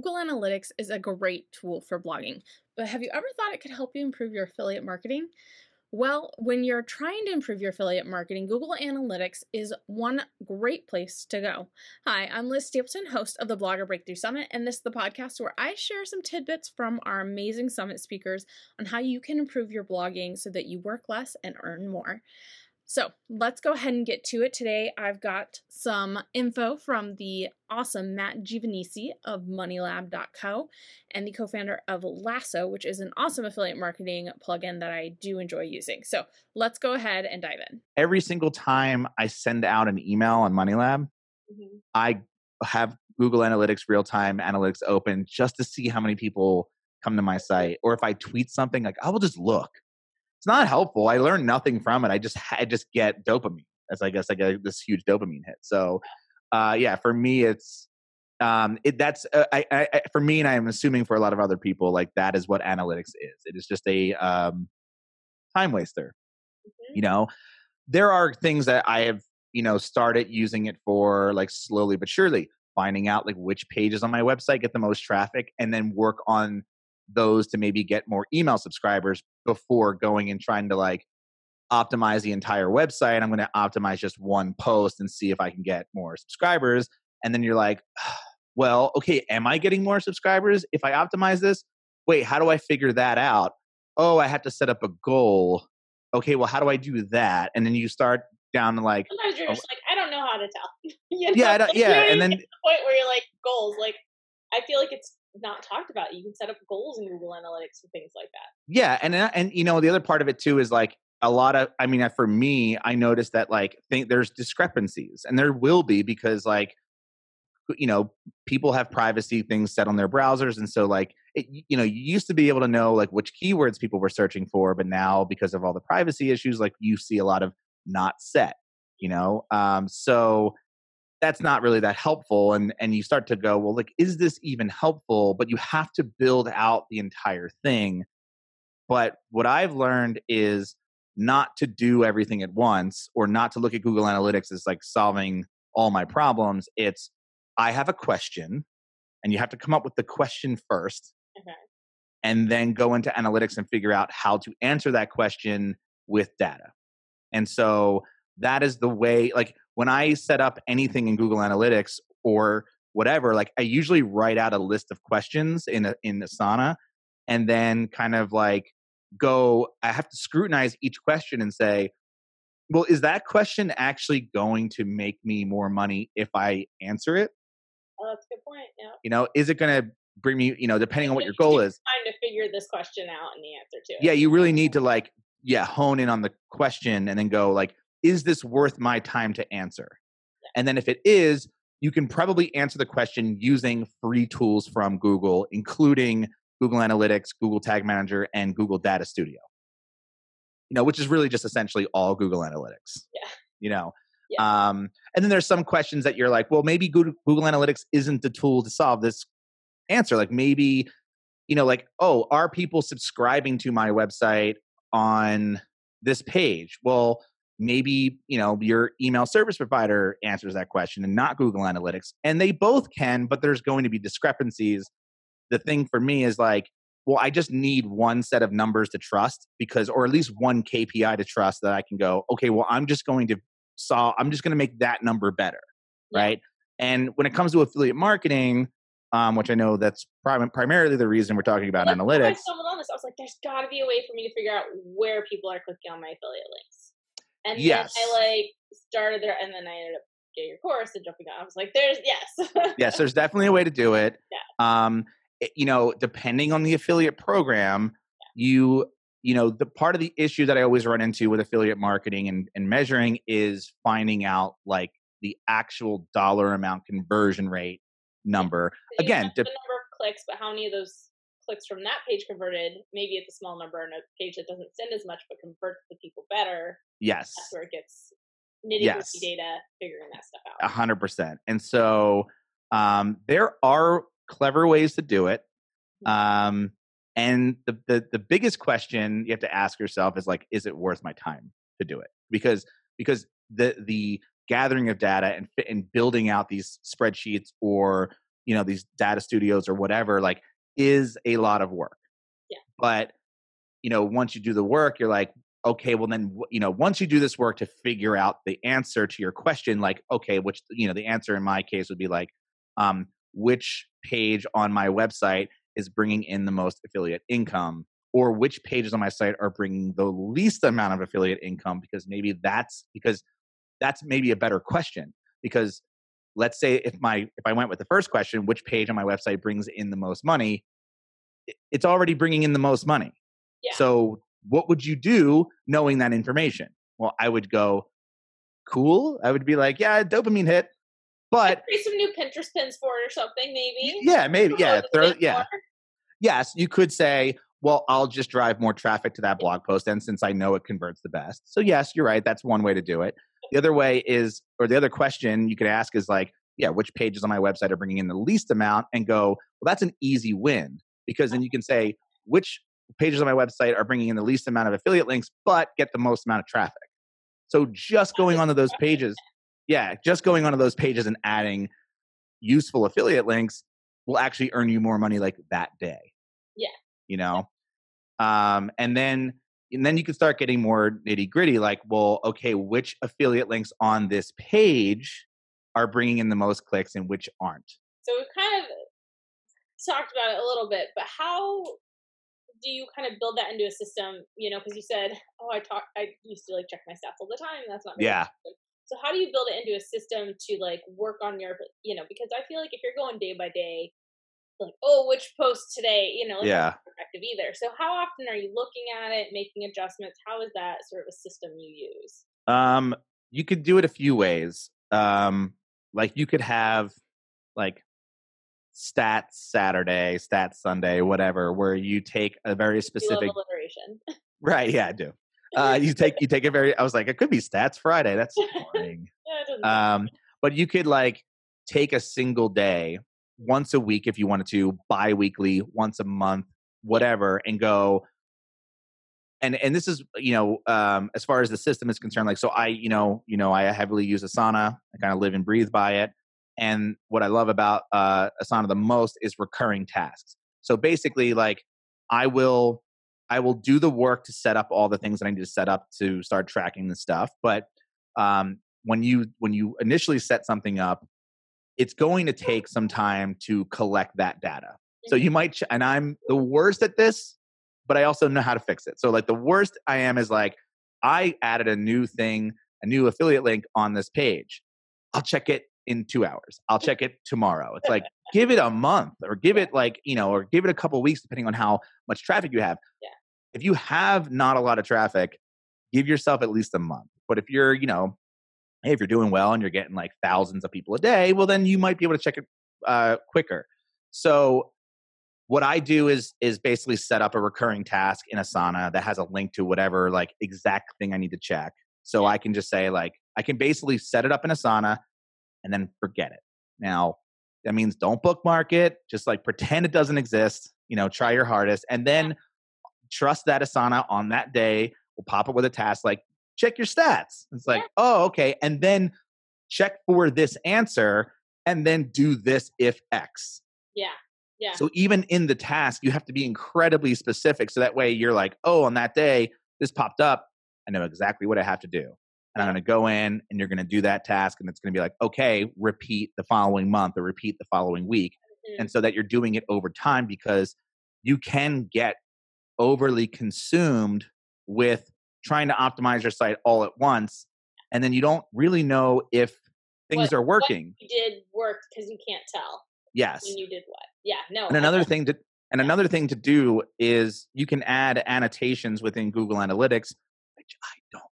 Google Analytics is a great tool for blogging, but have you ever thought it could help you improve your affiliate marketing? Well, when you're trying to improve your affiliate marketing, Google Analytics is one great place to go. Hi, I'm Liz Stapleton, host of the Blogger Breakthrough Summit, and this is the podcast where I share some tidbits from our amazing summit speakers on how you can improve your blogging so that you work less and earn more. So let's go ahead and get to it. Today, I've got some info from the awesome Matt Giovanisi of MoneyLab.co and the co founder of Lasso, which is an awesome affiliate marketing plugin that I do enjoy using. So let's go ahead and dive in. Every single time I send out an email on MoneyLab, mm-hmm. I have Google Analytics real time analytics open just to see how many people come to my site. Or if I tweet something, like I will just look it's not helpful. I learned nothing from it. I just I just get dopamine. As I guess I get this huge dopamine hit. So, uh, yeah, for me, it's um, it that's uh, I, I, for me, and I'm assuming for a lot of other people, like that is what analytics is. It is just a um, time waster. Mm-hmm. You know, there are things that I have you know started using it for, like slowly but surely, finding out like which pages on my website get the most traffic, and then work on those to maybe get more email subscribers before going and trying to like optimize the entire website. I'm going to optimize just one post and see if I can get more subscribers. And then you're like, well, okay, am I getting more subscribers if I optimize this? Wait, how do I figure that out? Oh, I have to set up a goal. Okay, well, how do I do that? And then you start down to like. Sometimes you're oh, just like, I don't know how to tell. you know? Yeah, yeah, and then the point where you're like goals. Like, I feel like it's not talked about. You can set up goals in Google Analytics for things like that. Yeah, and uh, and you know the other part of it too is like a lot of I mean for me I noticed that like think there's discrepancies and there will be because like you know people have privacy things set on their browsers and so like it, you know you used to be able to know like which keywords people were searching for but now because of all the privacy issues like you see a lot of not set you know um so that's not really that helpful and and you start to go well like is this even helpful? But you have to build out the entire thing. But what i've learned is not to do everything at once or not to look at google analytics as like solving all my problems. It's i have a question and you have to come up with the question first okay. and then go into analytics and figure out how to answer that question with data. And so that is the way like when I set up anything in Google Analytics or whatever, like I usually write out a list of questions in a, in Asana and then kind of like go I have to scrutinize each question and say, well, is that question actually going to make me more money if I answer it? Oh, that's a good point. Yeah. You know, is it going to bring me, you know, depending on what your goal is. Time to figure this question out and the answer to it. Yeah, you really need to like, yeah, hone in on the question and then go like, is this worth my time to answer? And then if it is, you can probably answer the question using free tools from Google, including Google Analytics, Google Tag Manager, and Google Data Studio. You know, which is really just essentially all Google Analytics. Yeah. You know, yeah. Um, and then there's some questions that you're like, well, maybe Google, Google Analytics isn't the tool to solve this answer. Like maybe, you know, like, oh, are people subscribing to my website on this page? Well, maybe you know your email service provider answers that question and not google analytics and they both can but there's going to be discrepancies the thing for me is like well i just need one set of numbers to trust because or at least one kpi to trust that i can go okay well i'm just going to solve i'm just going to make that number better right and when it comes to affiliate marketing um, which I know that's prim- primarily the reason we're talking about analytics. I stumbled on this. I was like, "There's got to be a way for me to figure out where people are clicking on my affiliate links." And yes. then I like started there, and then I ended up getting your course and jumping on. I was like, "There's yes, yes, there's definitely a way to do it." Yeah. Um, it, you know, depending on the affiliate program, yeah. you you know the part of the issue that I always run into with affiliate marketing and, and measuring is finding out like the actual dollar amount conversion rate number. So Again, the number of clicks, but how many of those clicks from that page converted, maybe it's a small number and a page that doesn't send as much but converts the people better. Yes. That's where it gets nitty gritty yes. data, figuring that stuff out. A hundred percent. And so um, there are clever ways to do it. Mm-hmm. Um, and the, the the biggest question you have to ask yourself is like, is it worth my time to do it? Because because the the gathering of data and and building out these spreadsheets or you know these data studios or whatever like is a lot of work. Yeah. But you know once you do the work you're like okay well then you know once you do this work to figure out the answer to your question like okay which you know the answer in my case would be like um which page on my website is bringing in the most affiliate income or which pages on my site are bringing the least amount of affiliate income? Because maybe that's because that's maybe a better question. Because let's say if my if i went with the first question which page on my website brings in the most money it's already bringing in the most money. Yeah. so what would you do knowing that information? Well i would go cool. I would be like yeah dopamine hit. But create some new pinterest pins for it or something maybe yeah maybe yeah throw, yeah. yes you could say well i'll just drive more traffic to that blog post and since i know it converts the best. So yes you're right that's one way to do it. The other way is, or the other question you could ask is like, yeah, which pages on my website are bringing in the least amount? and go, well, that's an easy win because then you can say, which pages on my website are bringing in the least amount of affiliate links, but get the most amount of traffic. So just going onto those pages, yeah, just going onto those pages and adding useful affiliate links will actually earn you more money like that day. Yeah. You know? Um, and then and then you can start getting more nitty gritty like well okay which affiliate links on this page are bringing in the most clicks and which aren't so we've kind of talked about it a little bit but how do you kind of build that into a system you know because you said oh i talk i used to like check my stats all the time that's not yeah so how do you build it into a system to like work on your you know because i feel like if you're going day by day like, oh, which post today, you know, yeah, effective either. So how often are you looking at it, making adjustments? How is that sort of a system you use? Um, you could do it a few ways. Um, like you could have like stats Saturday, stats Sunday, whatever, where you take a very specific alliteration. right, yeah, I do. Uh, you take you take a very. I was like, it could be stats Friday. That's boring. yeah, um, but you could like take a single day once a week if you wanted to, bi-weekly, once a month, whatever, and go. And and this is you know um, as far as the system is concerned, like so I you know you know I heavily use Asana. I kind of live and breathe by it. And what I love about uh, Asana the most is recurring tasks. So basically, like I will I will do the work to set up all the things that I need to set up to start tracking the stuff. But um, when you when you initially set something up, it's going to take some time to collect that data. So you mm-hmm. might, ch- and I'm the worst at this, but I also know how to fix it. So, like, the worst I am is like, I added a new thing, a new affiliate link on this page. I'll check it in two hours. I'll check it tomorrow. It's like, give it a month or give it like, you know, or give it a couple weeks, depending on how much traffic you have. Yeah. If you have not a lot of traffic, give yourself at least a month. But if you're, you know, hey, if you're doing well and you're getting like thousands of people a day, well, then you might be able to check it uh, quicker. So what I do is is basically set up a recurring task in Asana that has a link to whatever like exact thing I need to check. So I can just say like I can basically set it up in Asana and then forget it. Now that means don't bookmark it. Just like pretend it doesn't exist. You know, try your hardest, and then trust that Asana on that day will pop up with a task like check your stats. It's like, oh, okay. And then check for this answer and then do this if X. Yeah. Yeah. So even in the task, you have to be incredibly specific. So that way you're like, oh, on that day, this popped up. I know exactly what I have to do. And I'm going to go in and you're going to do that task. And it's going to be like, okay, repeat the following month or repeat the following week. Mm-hmm. And so that you're doing it over time because you can get overly consumed with trying to optimize your site all at once and then you don't really know if things what, are working you did work because you can't tell yes when you did what yeah no and another thing to and another thing to do is you can add annotations within google analytics which i don't do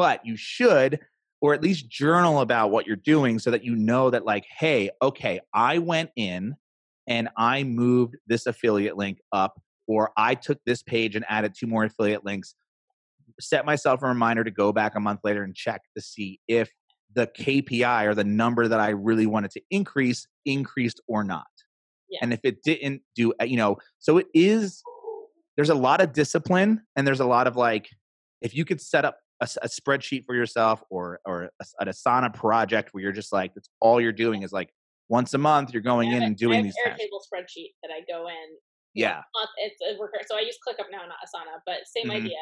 but you should or at least journal about what you're doing so that you know that like hey okay i went in and i moved this affiliate link up or i took this page and added two more affiliate links set myself a reminder to go back a month later and check to see if the KPI or the number that I really wanted to increase increased or not. Yeah. And if it didn't do, uh, you know, so it is, there's a lot of discipline and there's a lot of like, if you could set up a, a spreadsheet for yourself or, or a, an Asana project where you're just like, that's all you're doing is like once a month you're going in and doing these. Airtable spreadsheet that I go in. Yeah. It's a recur- so I use ClickUp now, not Asana, but same mm-hmm. idea.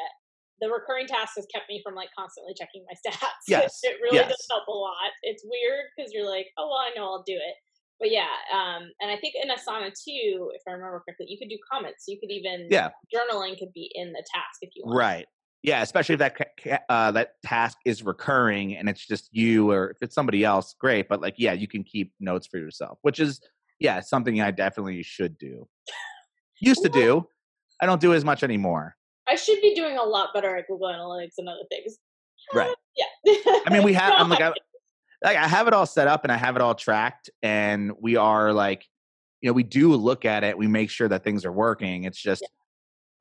The recurring task has kept me from like constantly checking my stats. Yes. it really yes. does help a lot. It's weird because you're like, oh well, I know I'll do it. But yeah, um, and I think in Asana too, if I remember correctly, you could do comments. You could even yeah journaling could be in the task if you want. Right. Yeah, especially if that uh, that task is recurring and it's just you, or if it's somebody else, great. But like, yeah, you can keep notes for yourself, which is yeah something I definitely should do. Used to do. I don't do as much anymore. I should be doing a lot better at Google Analytics and other things. Right. yeah. I mean, we have. I'm like, I, like, I have it all set up and I have it all tracked, and we are like, you know, we do look at it. We make sure that things are working. It's just. Yeah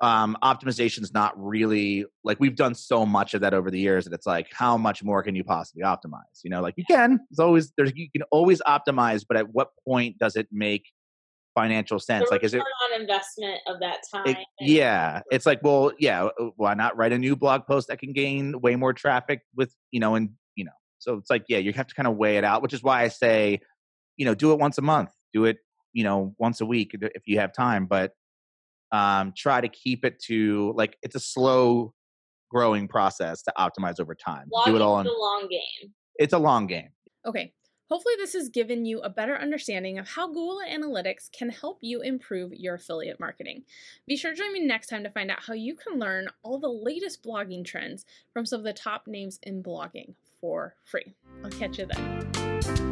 um, optimization is not really like we've done so much of that over the years that it's like how much more can you possibly optimize? You know like you can it's always there's you can always optimize but at what point does it make financial sense? Like is it on investment of that time it, yeah it's like well yeah uh, why not write a new blog post that can gain way more traffic with you know and you know so it's like yeah you have to kind of weigh it out which is why i say you know do it once a month do it you know once a week if you have time but um, try to keep it to like it's a slow growing process to optimize over time. Do it all in a long game. It's a long game. Okay. Hopefully, this has given you a better understanding of how Google Analytics can help you improve your affiliate marketing. Be sure to join me next time to find out how you can learn all the latest blogging trends from some of the top names in blogging for free. I'll catch you then.